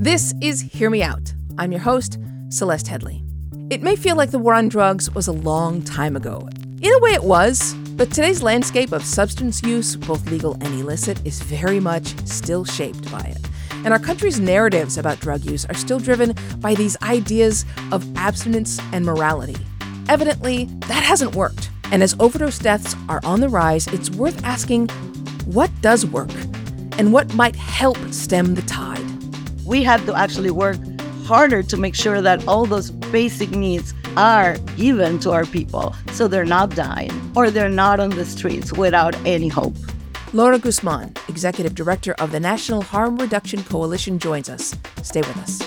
This is Hear Me Out. I'm your host, Celeste Headlee. It may feel like the war on drugs was a long time ago. In a way, it was, but today's landscape of substance use, both legal and illicit, is very much still shaped by it. And our country's narratives about drug use are still driven by these ideas of abstinence and morality. Evidently, that hasn't worked. And as overdose deaths are on the rise, it's worth asking what does work and what might help stem the tide. We have to actually work harder to make sure that all those basic needs are given to our people so they're not dying or they're not on the streets without any hope. Laura Guzman, Executive Director of the National Harm Reduction Coalition, joins us. Stay with us.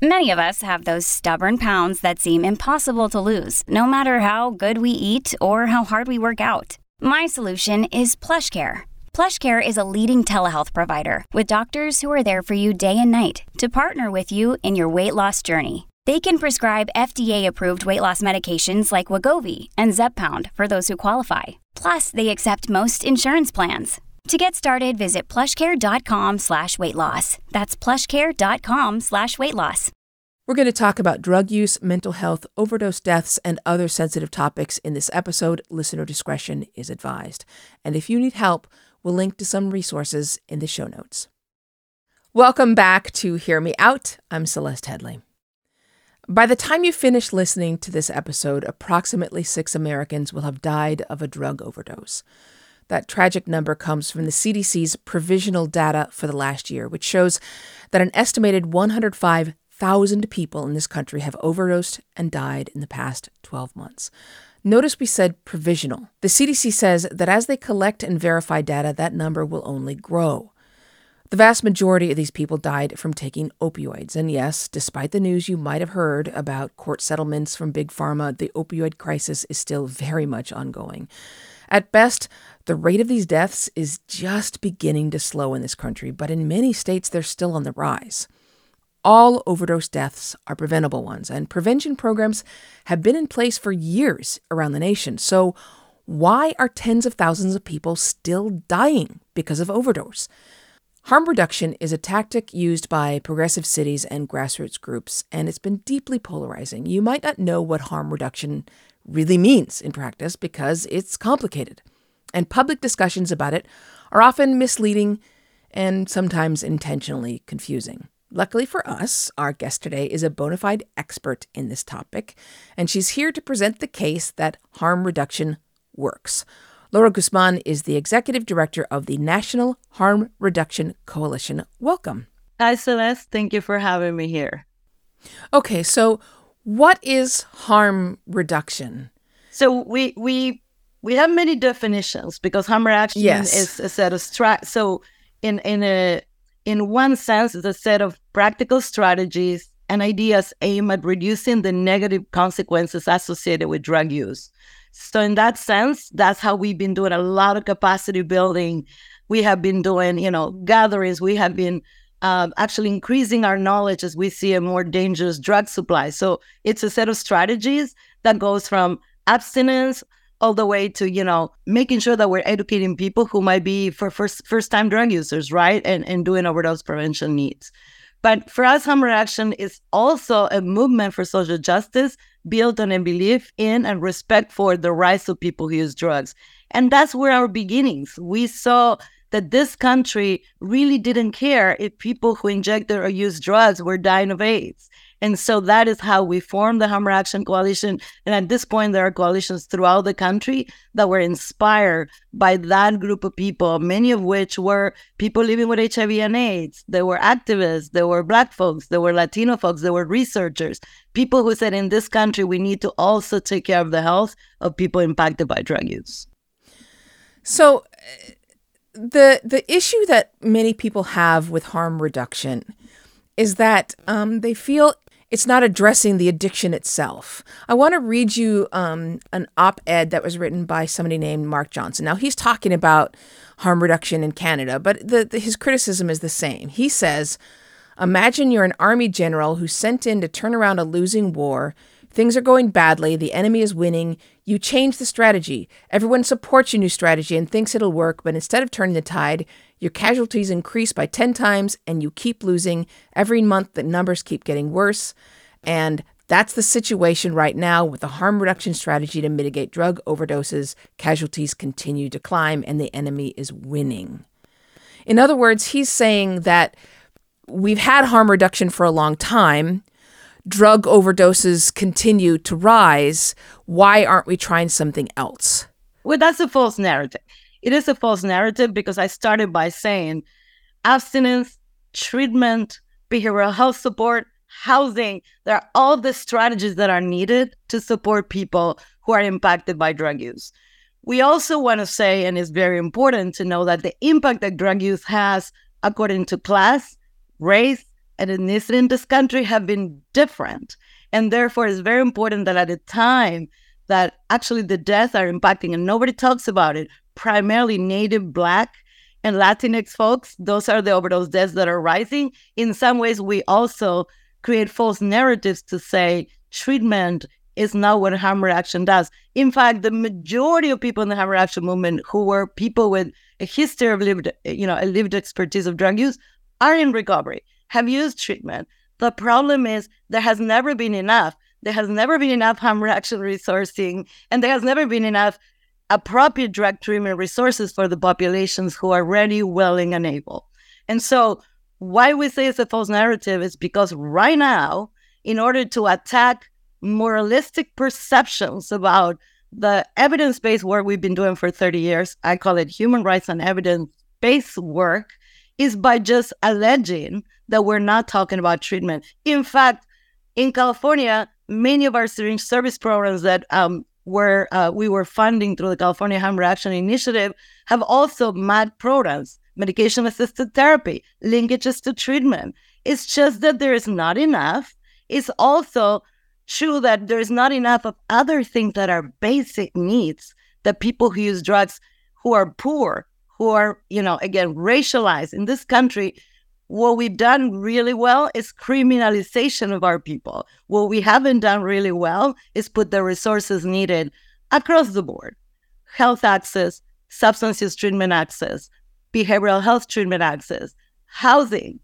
Many of us have those stubborn pounds that seem impossible to lose, no matter how good we eat or how hard we work out. My solution is PlushCare. PlushCare is a leading telehealth provider with doctors who are there for you day and night to partner with you in your weight loss journey. They can prescribe FDA-approved weight loss medications like Wegovy and Zepbound for those who qualify. Plus, they accept most insurance plans. To get started, visit plushcare.com slash weight loss. That's plushcare.com slash weight loss. We're going to talk about drug use, mental health, overdose deaths, and other sensitive topics in this episode. Listener discretion is advised. And if you need help, we'll link to some resources in the show notes. Welcome back to Hear Me Out. I'm Celeste Headlee. By the time you finish listening to this episode, approximately six Americans will have died of a drug overdose. That tragic number comes from the CDC's provisional data for the last year, which shows that an estimated 105,000 people in this country have overdosed and died in the past 12 months. Notice we said provisional. The CDC says that as they collect and verify data, that number will only grow. The vast majority of these people died from taking opioids. And yes, despite the news you might have heard about court settlements from Big Pharma, the opioid crisis is still very much ongoing. At best, the rate of these deaths is just beginning to slow in this country, but in many states, they're still on the rise. All overdose deaths are preventable ones, and prevention programs have been in place for years around the nation. So, why are tens of thousands of people still dying because of overdose? Harm reduction is a tactic used by progressive cities and grassroots groups, and it's been deeply polarizing. You might not know what harm reduction really means in practice because it's complicated, and public discussions about it are often misleading and sometimes intentionally confusing. Luckily for us, our guest today is a bona fide expert in this topic, and she's here to present the case that harm reduction works. Laura Guzman is the executive director of the National Harm Reduction Coalition. Welcome. Hi, Celeste. Thank you for having me here. Okay, so what is harm reduction? So we we we have many definitions because harm reduction Yes. is a set of strat. So in in a in one sense, it's a set of practical strategies and ideas aimed at reducing the negative consequences associated with drug use. So in that sense, that's how we've been doing a lot of capacity building. We have been doing, you know, gatherings. We have been um, actually increasing our knowledge as we see a more dangerous drug supply. So it's a set of strategies that goes from abstinence all the way to you know making sure that we're educating people who might be for first first time drug users, right, and and doing overdose prevention needs. But for us, harm reduction is also a movement for social justice built on a belief in and respect for the rights of people who use drugs. And that's where our beginnings. We saw that this country really didn't care if people who injected or used drugs were dying of AIDS. And so that is how we formed the Harm Reduction Coalition. And at this point, there are coalitions throughout the country that were inspired by that group of people, many of which were people living with HIV and AIDS. There were activists, there were Black folks, there were Latino folks, there were researchers, people who said in this country, we need to also take care of the health of people impacted by drug use. So, uh, the the issue that many people have with harm reduction is that um, they feel it's not addressing the addiction itself. I want to read you um, an op ed that was written by somebody named Mark Johnson. Now, he's talking about harm reduction in Canada, but the, the, his criticism is the same. He says, Imagine you're an army general who's sent in to turn around a losing war, Things are going badly, the enemy is winning. You change the strategy. Everyone supports your new strategy and thinks it'll work, but instead of turning the tide, your casualties increase by 10 times and you keep losing. Every month, the numbers keep getting worse. And that's the situation right now with the harm reduction strategy to mitigate drug overdoses. Casualties continue to climb and the enemy is winning. In other words, he's saying that we've had harm reduction for a long time drug overdoses continue to rise, why aren't we trying something else? Well, that's a false narrative. It is a false narrative because I started by saying abstinence, treatment, behavioral health support, housing, there are all the strategies that are needed to support people who are impacted by drug use. We also want to say, and it's very important to know that the impact that drug use has according to class, race, and ethnicity in this country have been different. And therefore, it's very important that at a time that actually the deaths are impacting, and nobody talks about it, primarily Native, Black, and Latinx folks, those are the overdose deaths that are rising. In some ways, we also create false narratives to say treatment is not what harm reduction does. In fact, the majority of people in the harm reduction movement who were people with a history of lived, you know, a lived expertise of drug use are in recovery have used treatment. The problem is there has never been enough. There has never been enough harm reduction resourcing, and there has never been enough appropriate drug treatment resources for the populations who are ready, willing, and able. And so, why we say it's a false narrative is because right now, in order to attack moralistic perceptions about the evidence based work we've been doing for 30 years, I call it human rights and evidence based work, is by just alleging that we're not talking about treatment. In fact, in California, many of our syringe service programs that um, were uh, we were funding through the California Harm Reduction Initiative have also MAT programs, medication assisted therapy, linkages to treatment. It's just that there is not enough. It's also true that there's not enough of other things that are basic needs that people who use drugs who are poor who are, you know, again, racialized in this country, what we've done really well is criminalization of our people. What we haven't done really well is put the resources needed across the board health access, substance use treatment access, behavioral health treatment access, housing,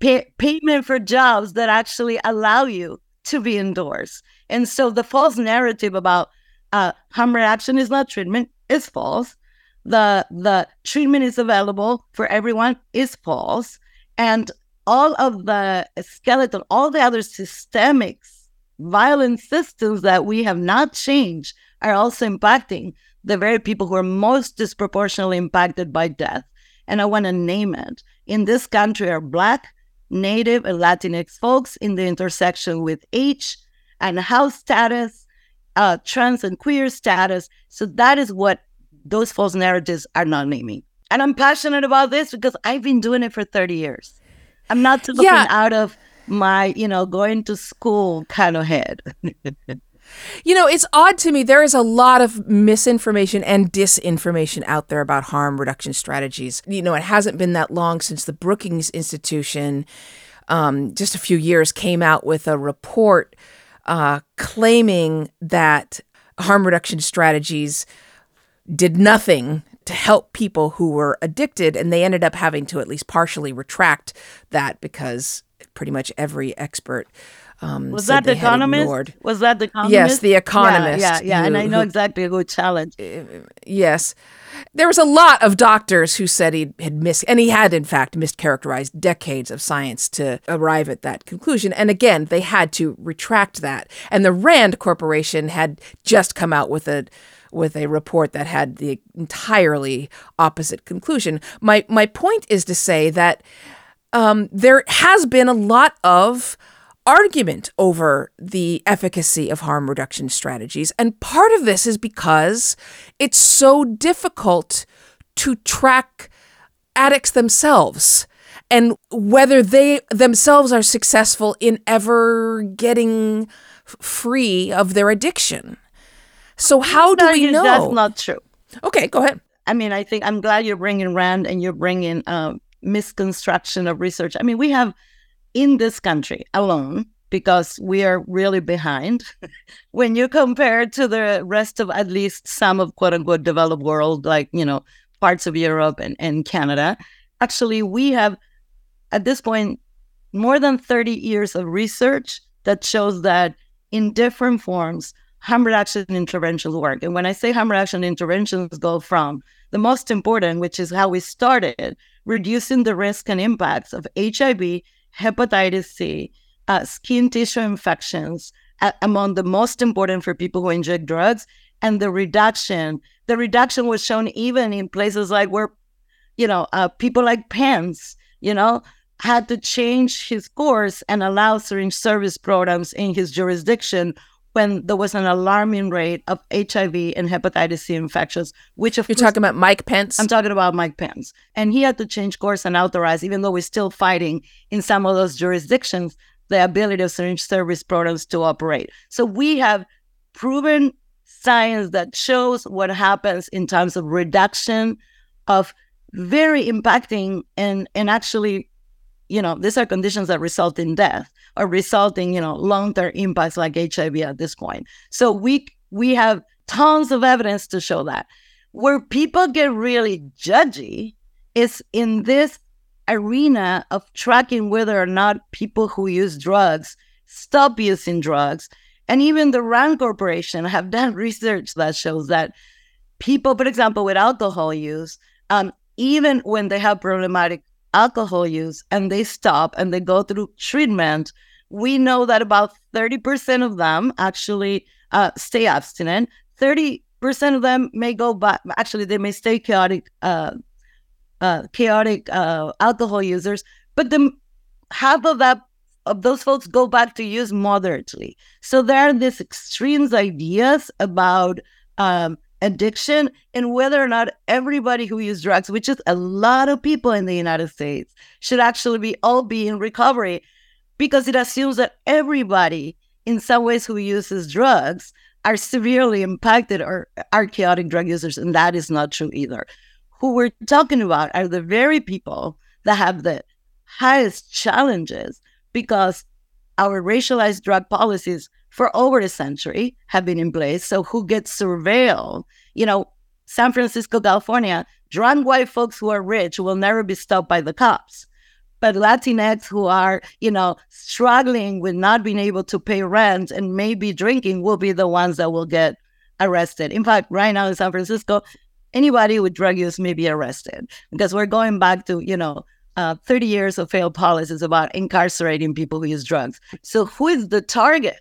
pay- payment for jobs that actually allow you to be indoors. And so the false narrative about uh, harm reduction is not treatment is false the the treatment is available for everyone is false and all of the skeleton all the other systemic violent systems that we have not changed are also impacting the very people who are most disproportionately impacted by death. And i want to name it. In this country are black native and latinx folks in the intersection with age and house status uh, trans and queer status. So that is what those false narratives are not naming. And I'm passionate about this because I've been doing it for 30 years. I'm not looking yeah. out of my, you know, going to school kind of head. You know, it's odd to me. There is a lot of misinformation and disinformation out there about harm reduction strategies. You know, it hasn't been that long since the Brookings Institution, um, just a few years, came out with a report uh, claiming that harm reduction strategies did nothing to help people who were addicted, and they ended up having to at least partially retract that because pretty much every expert um, was that the economist? Was that the economist? Yes, the economist. Yeah, yeah, yeah. Who, and I know who, exactly who challenged. Uh, yes, there was a lot of doctors who said he had missed, and he had in fact mischaracterized decades of science to arrive at that conclusion. And again, they had to retract that. And the Rand Corporation had just come out with a with a report that had the entirely opposite conclusion. My my point is to say that um, there has been a lot of argument over the efficacy of harm reduction strategies, and part of this is because it's so difficult to track addicts themselves and whether they themselves are successful in ever getting free of their addiction. So how do we know? That's not true. Okay, go ahead. I mean, I think I'm glad you're bringing Rand and you're bringing uh, misconstruction of research. I mean, we have in this country alone because we are really behind when you compare to the rest of at least some of quote unquote developed world, like, you know, parts of Europe and, and Canada. Actually, we have at this point more than 30 years of research that shows that in different forms, harm reduction interventions work. And when I say harm reduction interventions go from the most important, which is how we started, reducing the risk and impacts of HIV, hepatitis C, uh, skin tissue infections uh, among the most important for people who inject drugs, and the reduction. The reduction was shown even in places like where, you know, uh, people like Pence, you know, had to change his course and allow syringe service programs in his jurisdiction when there was an alarming rate of HIV and hepatitis C infections, which of You're course, talking about Mike Pence? I'm talking about Mike Pence. And he had to change course and authorize, even though we're still fighting in some of those jurisdictions, the ability of syringe service programs to operate. So we have proven science that shows what happens in terms of reduction of very impacting and and actually you know these are conditions that result in death or resulting you know long-term impacts like hiv at this point so we we have tons of evidence to show that where people get really judgy is in this arena of tracking whether or not people who use drugs stop using drugs. And even the RAND Corporation have done research that shows that people, for example, with alcohol use, um, even when they have problematic alcohol use and they stop and they go through treatment, we know that about 30% of them actually uh, stay abstinent. 30% of them may go back, actually, they may stay chaotic uh, uh, chaotic uh, alcohol users, but the half of that of those folks go back to use moderately. So there are these extremes ideas about um, addiction and whether or not everybody who uses drugs, which is a lot of people in the United States, should actually be all be in recovery because it assumes that everybody in some ways who uses drugs are severely impacted or are chaotic drug users. And that is not true either who we're talking about are the very people that have the highest challenges because our racialized drug policies for over a century have been in place. So who gets surveilled? You know, San Francisco, California, drunk white folks who are rich will never be stopped by the cops. But Latinx who are, you know, struggling with not being able to pay rent and maybe drinking will be the ones that will get arrested. In fact, right now in San Francisco, anybody with drug use may be arrested because we're going back to, you know, uh, 30 years of failed policies about incarcerating people who use drugs. So, who is the target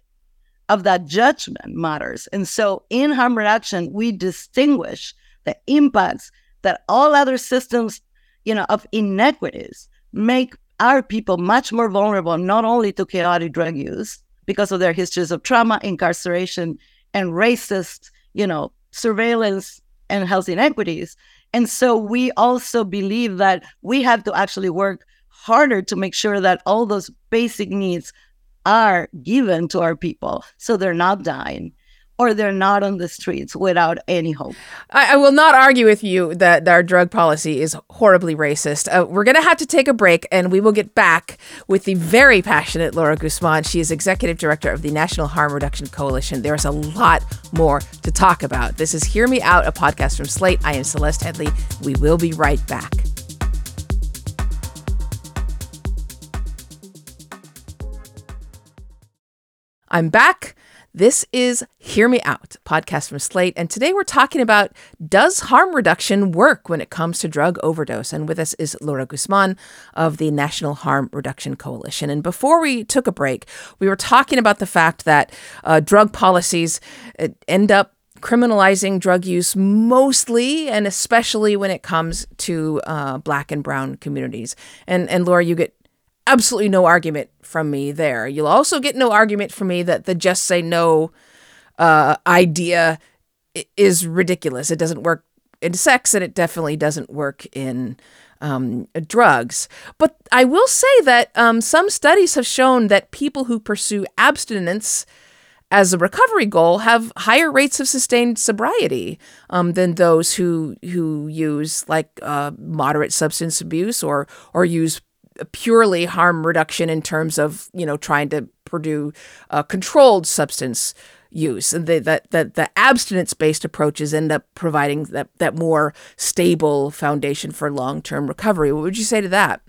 of that judgment matters. And so, in harm reduction, we distinguish the impacts that all other systems, you know, of inequities make our people much more vulnerable, not only to chaotic drug use because of their histories of trauma, incarceration, and racist, you know, surveillance and health inequities. And so we also believe that we have to actually work harder to make sure that all those basic needs are given to our people so they're not dying or they're not on the streets without any hope. I, I will not argue with you that, our drug policy is horribly racist. Uh, we're going to have to take a break and we will get back with the very passionate Laura Guzman. She is executive director of the National Harm Reduction Coalition. There's a lot more to talk about. This is Hear Me Out, a podcast from Slate. I am Celeste Headlee. We will be right back. I'm back. This is Hear Me Out, podcast from Slate. And today we're talking about does harm reduction work when it comes to drug overdose? And with us is Laura Guzman of the National Harm Reduction Coalition. And before we took a break, we were talking about the fact that uh, drug policies uh, end up criminalizing drug use mostly and especially when it comes to uh, black and brown communities. And and Laura, you get absolutely no argument from me there. You'll also get no argument from me that the just say no uh, idea is ridiculous. It doesn't work in sex, and it definitely doesn't work in um, drugs. But I will say that um, some studies have shown that people who pursue abstinence as a recovery goal have higher rates of sustained sobriety um, than those who who use like uh, moderate substance abuse or or use purely harm reduction in terms of you know trying to produce controlled substance use and the, that that the abstinence based approaches end up providing that that more stable foundation for long term recovery what would you say to that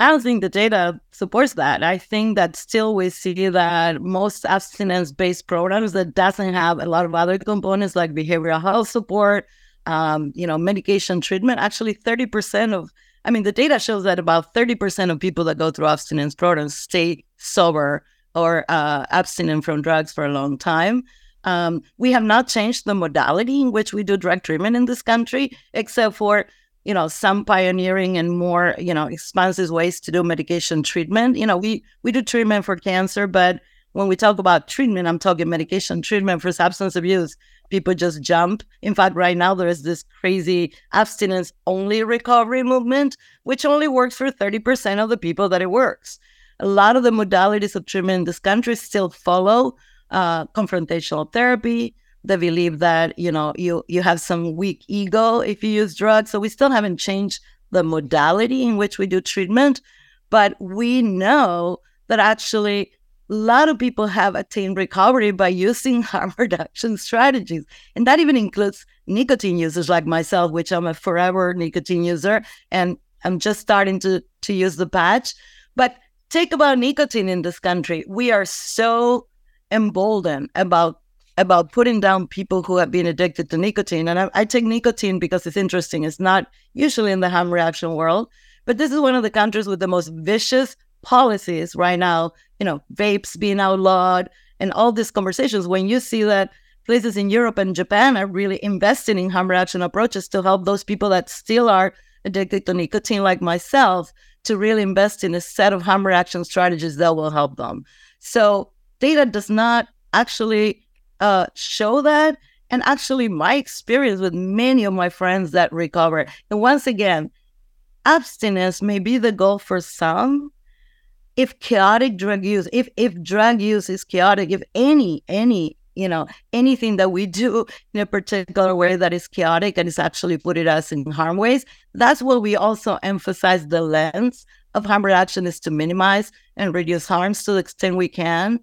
I don't think the data supports that. I think that still we see that most abstinence-based programs that doesn't have a lot of other components like behavioral health support, um, you know, medication treatment. Actually, thirty percent of, I mean, the data shows that about thirty percent of people that go through abstinence programs stay sober or uh, abstinent from drugs for a long time. Um, we have not changed the modality in which we do drug treatment in this country, except for you know some pioneering and more you know expansive ways to do medication treatment you know we we do treatment for cancer but when we talk about treatment i'm talking medication treatment for substance abuse people just jump. In fact right now there is this crazy abstinence only recovery movement which only works for 30% of the people that it works. A lot of the modalities of treatment in this country still follow uh, confrontational therapy. They believe that you know you you have some weak ego if you use drugs. So we still haven't changed the modality in which we do treatment but we know that actually a lot of people have attained recovery by using harm reduction strategies and that even includes nicotine users like myself which i'm a forever nicotine user and i'm just starting to to use the patch but take about nicotine in this country we are so emboldened about about putting down people who have been addicted to nicotine. And I, I, take nicotine because it's interesting. It's not usually in the harm reduction world, but this is one of the countries with the most vicious policies right now. You know, vapes being outlawed and all these conversations. When you see that places in Europe and Japan are really investing in harm reduction approaches to help those people that still are addicted to nicotine, like myself, to really invest in a set of harm reduction strategies that will help them. So data does not actually uh, show that. And actually, my experience with many of my friends that recover. And once again, abstinence may be the goal for some. If chaotic drug use, if if drug use is chaotic, if any any you know anything that we do in a particular way that is chaotic and is actually putting us in harm ways, that's what we also emphasize. The lens of harm reduction is to minimize and reduce harms to the extent we can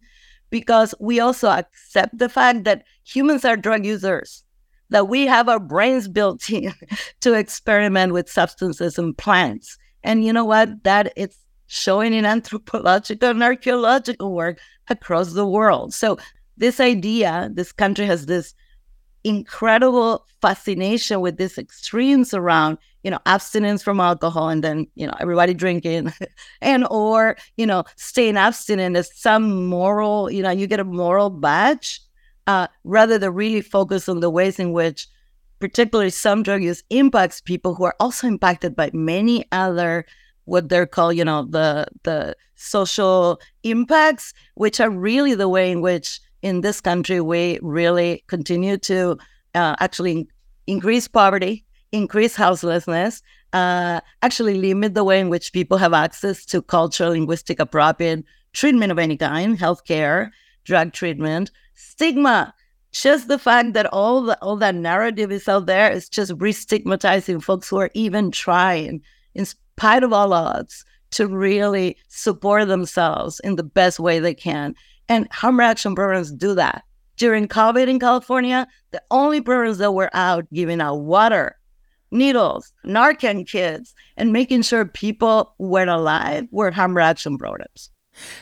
because we also accept the fact that humans are drug users, that we have our brains built in to experiment with substances and plants. And you know what? That it's showing in anthropological and archaeological work across the world. So this idea, this country has this incredible fascination with these extremes around you know abstinence from alcohol and then you know everybody drinking and or you know staying abstinent as some moral you know you get a moral badge uh, rather than really focus on the ways in which particularly some drug use impacts people who are also impacted by many other what they're called you know the the social impacts which are really the way in which in this country, we really continue to uh, actually increase poverty, increase houselessness, uh, actually limit the way in which people have access to cultural, linguistic, appropriate treatment of any kind, healthcare, drug treatment, stigma. Just the fact that all the all that narrative is out there is just re-stigmatizing folks who are even trying, in spite of all odds, to really support themselves in the best way they can. And harm reduction programs do that. During COVID in California, the only programs that were out giving out water, needles, Narcan kits, and making sure people were alive were harm reduction programs.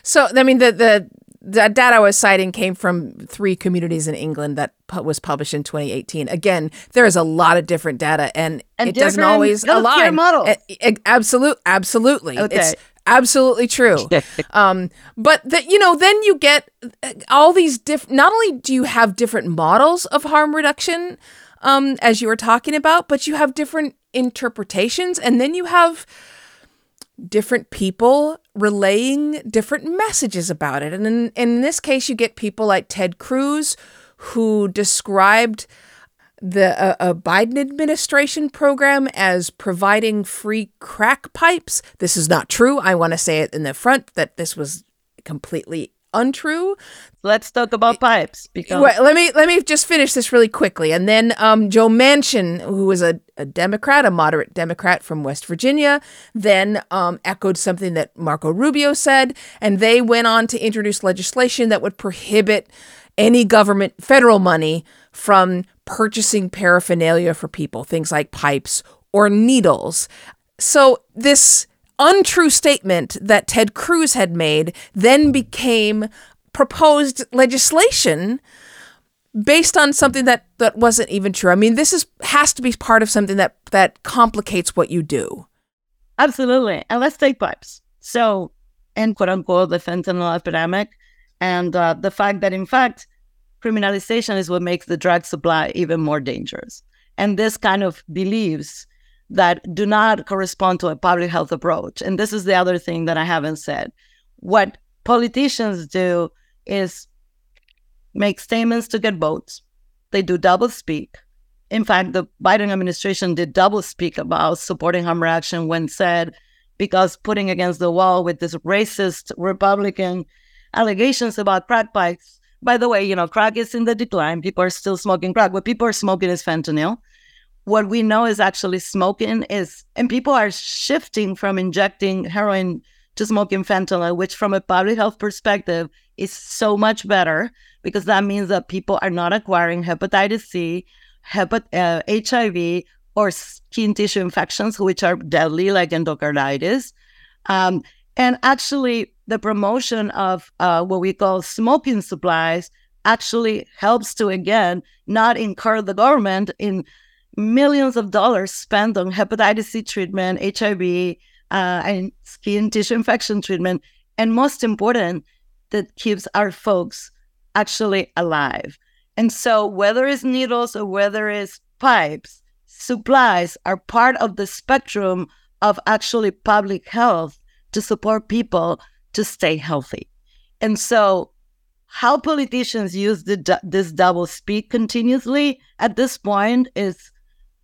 So, I mean, the, the, the data I was citing came from three communities in England that pu- was published in 2018. Again, there is a lot of different data, and, and it doesn't always align. Model. absolute, absolutely. Okay. It's, absolutely true. um, but that you know, then you get uh, all these different. Not only do you have different models of harm reduction, um, as you were talking about, but you have different interpretations, and then you have different people relaying different messages about it. And in, in this case, you get people like Ted Cruz, who described the uh, a Biden administration program as providing free crack pipes. This is not true. I want to say it in the front that this was completely untrue. Let's talk about pipes. Because well, let me let me just finish this really quickly, and then um, Joe Manchin, who is a, a Democrat, a moderate Democrat from West Virginia, then um, echoed something that Marco Rubio said, and they went on to introduce legislation that would prohibit any government federal money from purchasing paraphernalia for people, things like pipes or needles. So this untrue statement that Ted Cruz had made then became proposed legislation based on something that that wasn't even true. I mean, this is has to be part of something that that complicates what you do. Absolutely. And let's take pipes. So, in quote unquote, the fentanyl epidemic, and uh, the fact that, in fact, criminalization is what makes the drug supply even more dangerous. And this kind of beliefs that do not correspond to a public health approach. And this is the other thing that I haven't said. What politicians do is make statements to get votes. They do double speak. In fact, the Biden administration did double speak about supporting harm reduction when said, because putting against the wall with this racist Republican allegations about crack pipes. By the way, you know, crack is in the decline. People are still smoking crack. What people are smoking is fentanyl what we know is actually smoking is, and people are shifting from injecting heroin to smoking fentanyl, which from a public health perspective is so much better because that means that people are not acquiring hepatitis C, hepat- uh, HIV, or skin tissue infections, which are deadly, like endocarditis. Um, and actually, the promotion of uh, what we call smoking supplies actually helps to, again, not incur the government in millions of dollars spent on hepatitis C treatment, HIV, uh, and skin tissue infection treatment, and most important, that keeps our folks actually alive. And so, whether it's needles or whether it's pipes, supplies are part of the spectrum of actually public health to support people to stay healthy. And so, how politicians use the, this double speak continuously at this point is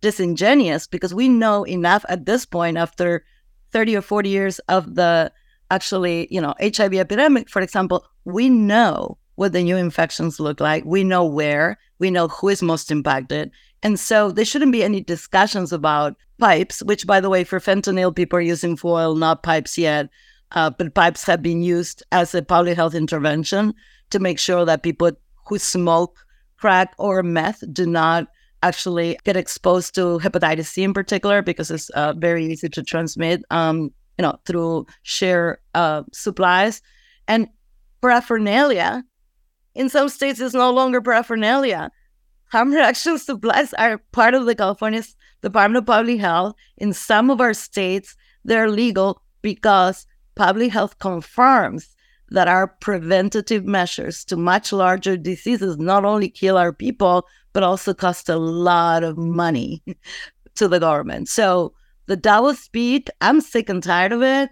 disingenuous because we know enough at this point after 30 or 40 years of the actually, you know, HIV epidemic, for example, we know what the new infections look like. We know where, we know who is most impacted. And so there shouldn't be any discussions about pipes, which, by the way, for fentanyl, people are using foil, not pipes yet. Uh, but pipes have been used as a public health intervention to make sure that people who smoke crack or meth do not actually get exposed to hepatitis C in particular because it's uh, very easy to transmit, um, you know, through share uh, supplies. And paraphernalia, in some states, is no longer paraphernalia. Harm reduction supplies are part of the California Department of Public Health. In some of our states, they're legal because public health confirms that our preventative measures to much larger diseases not only kill our people, but also cost a lot of money to the government. So the double speed, I'm sick and tired of it.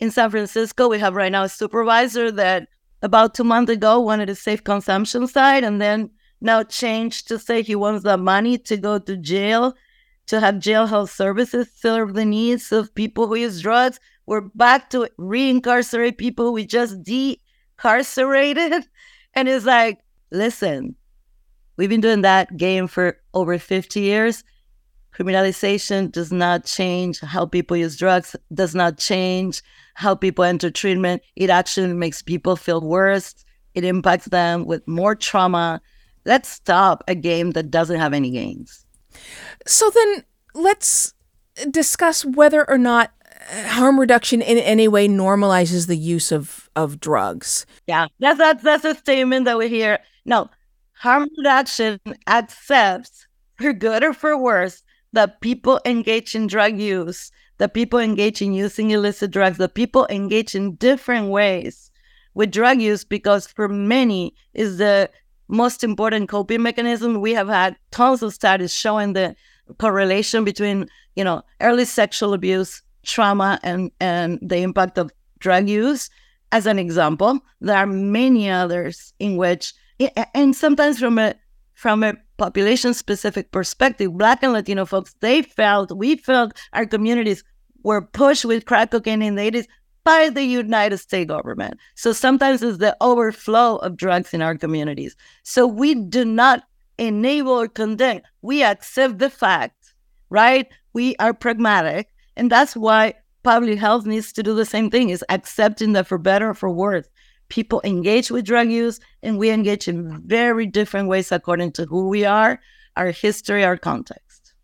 In San Francisco, we have right now a supervisor that about two months ago wanted a safe consumption site and then now changed to say he wants the money to go to jail to have jail health services serve the needs of people who use drugs. We're back to reincarcerate people we just decarcerated. And it's like, listen, We've been doing that game for over 50 years. Criminalization does not change how people use drugs, does not change how people enter treatment. It actually makes people feel worse. It impacts them with more trauma. Let's stop a game that doesn't have any gains. So then let's discuss whether or not uh, harm reduction in any way normalizes the use of, of drugs. Yeah, that's, that's, that's a statement that we hear. No, harm reduction accepts, for good or for worse, that people engage in drug use, that people engage in using illicit drugs, that people engage in different ways with drug use because for many is the most important coping mechanism. We have had tons of studies showing the correlation between, you know, early sexual abuse, trauma, and and the impact of drug use. As an example, there are many others in which and sometimes from a from a population specific perspective, Black and Latino folks, they felt, we felt our communities were pushed with crack cocaine in the 80s by the United States government. So sometimes it's the overflow of drugs in our communities. So we do not enable or condemn. We accept the fact, right? We are pragmatic. And that's why public health needs to do the same thing is accepting that for better or for worse, people engage with drug use and we engage in very different ways according to who we are, our history, our context.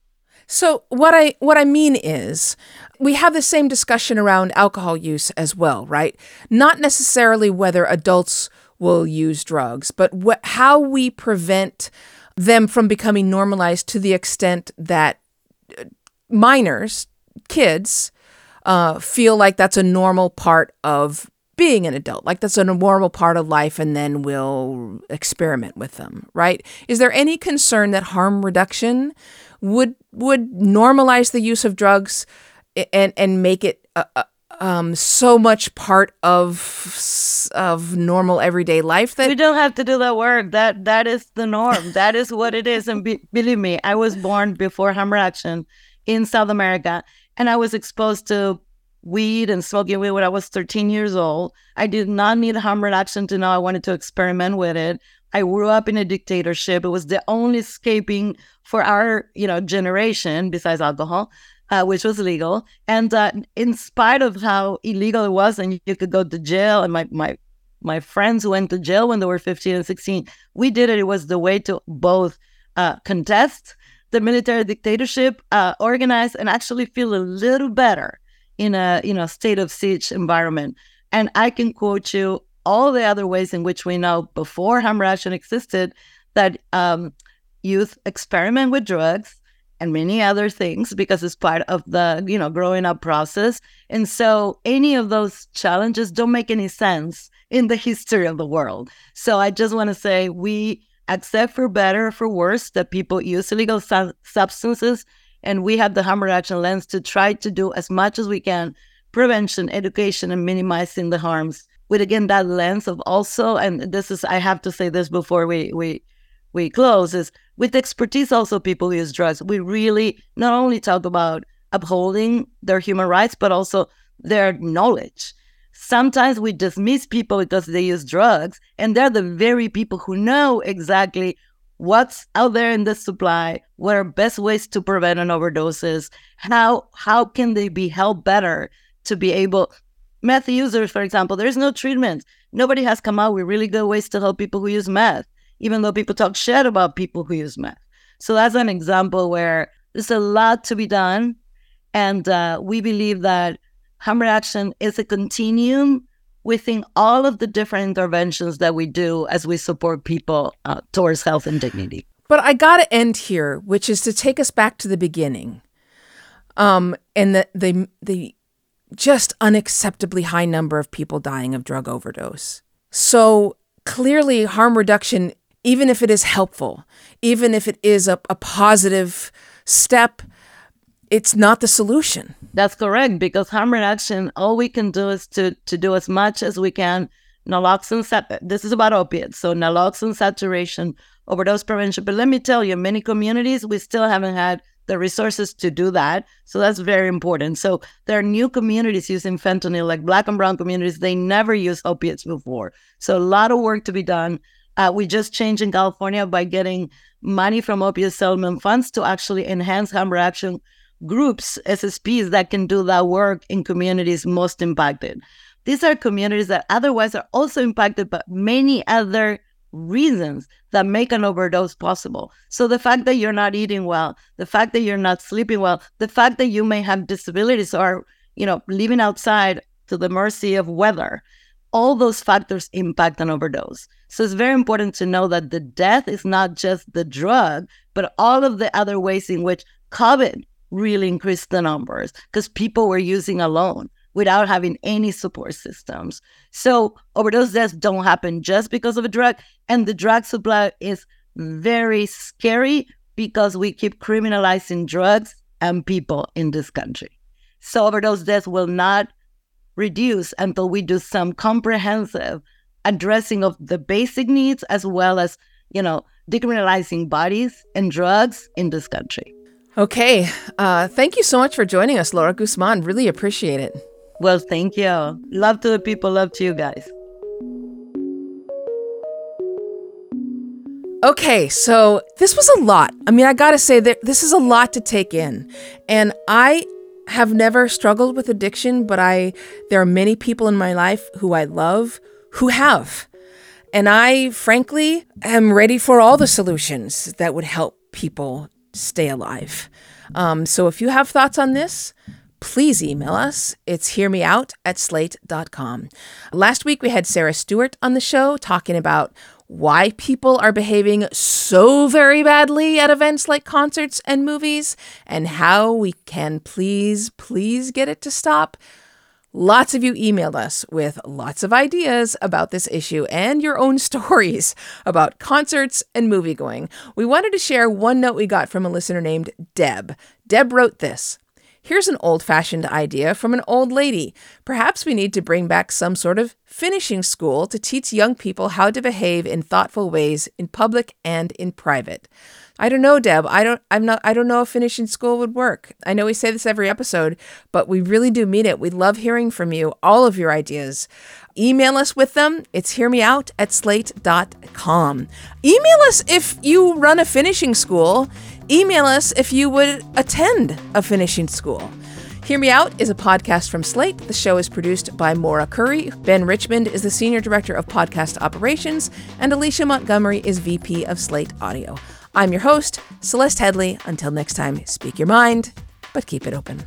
So what I what I mean is we have the same discussion around alcohol use as well, right? Not necessarily whether adults will use drugs, but how we prevent them from becoming normalized to the extent that uh, minors, kids, uh, feel like that's a normal part of being an adult, like that's a normal part of life, and then we'll experiment with them, right? Is there any concern that harm reduction would would normalize the use of drugs and and make it uh, uh um, so much part of of normal everyday life that we don't have to do that work. That that is the norm. that is what it is. And be, believe me, I was born before harm reduction in South America, and I was exposed to weed and smoking weed when I was 13 years old. I did not need harm reduction to know I wanted to experiment with it. I grew up in a dictatorship. It was the only escaping for our, you know, generation besides alcohol uh, which was legal. And uh, in spite of how illegal it was, and you could go to jail, and my my my friends went to jail when they were 15 and 16. We did it. It was the way to both uh, contest the military dictatorship, uh, organize, and actually feel a little better in a you know state of siege environment. And I can quote you all the other ways in which we know before harm reduction existed that um, youth experiment with drugs and many other things because it's part of the you know growing up process and so any of those challenges don't make any sense in the history of the world so i just want to say we accept for better or for worse that people use illegal su- substances and we have the harm reduction lens to try to do as much as we can prevention education and minimizing the harms. With again that lens of also and this is i have to say this before we we we close is with expertise also people use drugs we really not only talk about upholding their human rights but also their knowledge. Sometimes we dismiss people because they use drugs and they're the very people who know exactly what's out there in the supply what are best ways to prevent an overdoses how how can they be helped better to be able meth users for example there's no treatment nobody has come out with really good ways to help people who use meth even though people talk shit about people who use meth. So that's an example where there's a lot to be done. And uh, we believe that harm reduction is a continuum within all of the different interventions that we do as we support people uh, towards health and dignity. But I got to end here, which is to take us back to the beginning. Um, and the, the, the just unacceptably high number of people dying of drug overdose. So clearly, harm reduction even if it is helpful, even if it is a, a positive step, it's not the solution. That's correct because harm reduction, all we can do is to to do as much as we can. Naloxone, this is about opiates, so naloxone saturation, overdose prevention. But let me tell you, many communities we still haven't had the resources to do that. So that's very important. So there are new communities using fentanyl, like Black and Brown communities. They never used opiates before. So a lot of work to be done. Uh, we just changed in California by getting money from opioid settlement funds to actually enhance harm reduction groups, SSPs that can do that work in communities most impacted. These are communities that otherwise are also impacted by many other reasons that make an overdose possible. So the fact that you're not eating well, the fact that you're not sleeping well, the fact that you may have disabilities or, you know, living outside to the mercy of weather, all those factors impact an overdose. So it's very important to know that the death is not just the drug, but all of the other ways in which COVID really increased the numbers because people were using alone without having any support systems. So overdose deaths don't happen just because of a drug. And the drug supply is very scary because we keep criminalizing drugs and people in this country. So overdose deaths will not reduce until we do some comprehensive addressing of the basic needs as well as, you know, decriminalizing bodies and drugs in this country. Okay. Uh, thank you so much for joining us, Laura Guzman. Really appreciate it. Well, thank you. Love to the people, love to you guys. Okay, so this was a lot. I mean, I gotta say that this is a lot to take in. And I have never struggled with addiction, but I there are many people in my life who I love who have. And I frankly am ready for all the solutions that would help people stay alive. Um, so if you have thoughts on this, please email us. It's hearmeout at slate.com. Last week we had Sarah Stewart on the show talking about why people are behaving so very badly at events like concerts and movies, and how we can please, please get it to stop. Lots of you emailed us with lots of ideas about this issue and your own stories about concerts and movie going. We wanted to share one note we got from a listener named Deb. Deb wrote this Here's an old fashioned idea from an old lady. Perhaps we need to bring back some sort of finishing school to teach young people how to behave in thoughtful ways in public and in private. I don't know, Deb. I don't I'm not I don't know if finishing school would work. I know we say this every episode, but we really do mean it. We love hearing from you, all of your ideas. Email us with them. It's hearmeout at slate.com. Email us if you run a finishing school. Email us if you would attend a finishing school. Hear Me Out is a podcast from Slate. The show is produced by Maura Currie. Ben Richmond is the Senior Director of Podcast Operations, and Alicia Montgomery is VP of Slate Audio. I'm your host, Celeste Headlee. Until next time, speak your mind, but keep it open.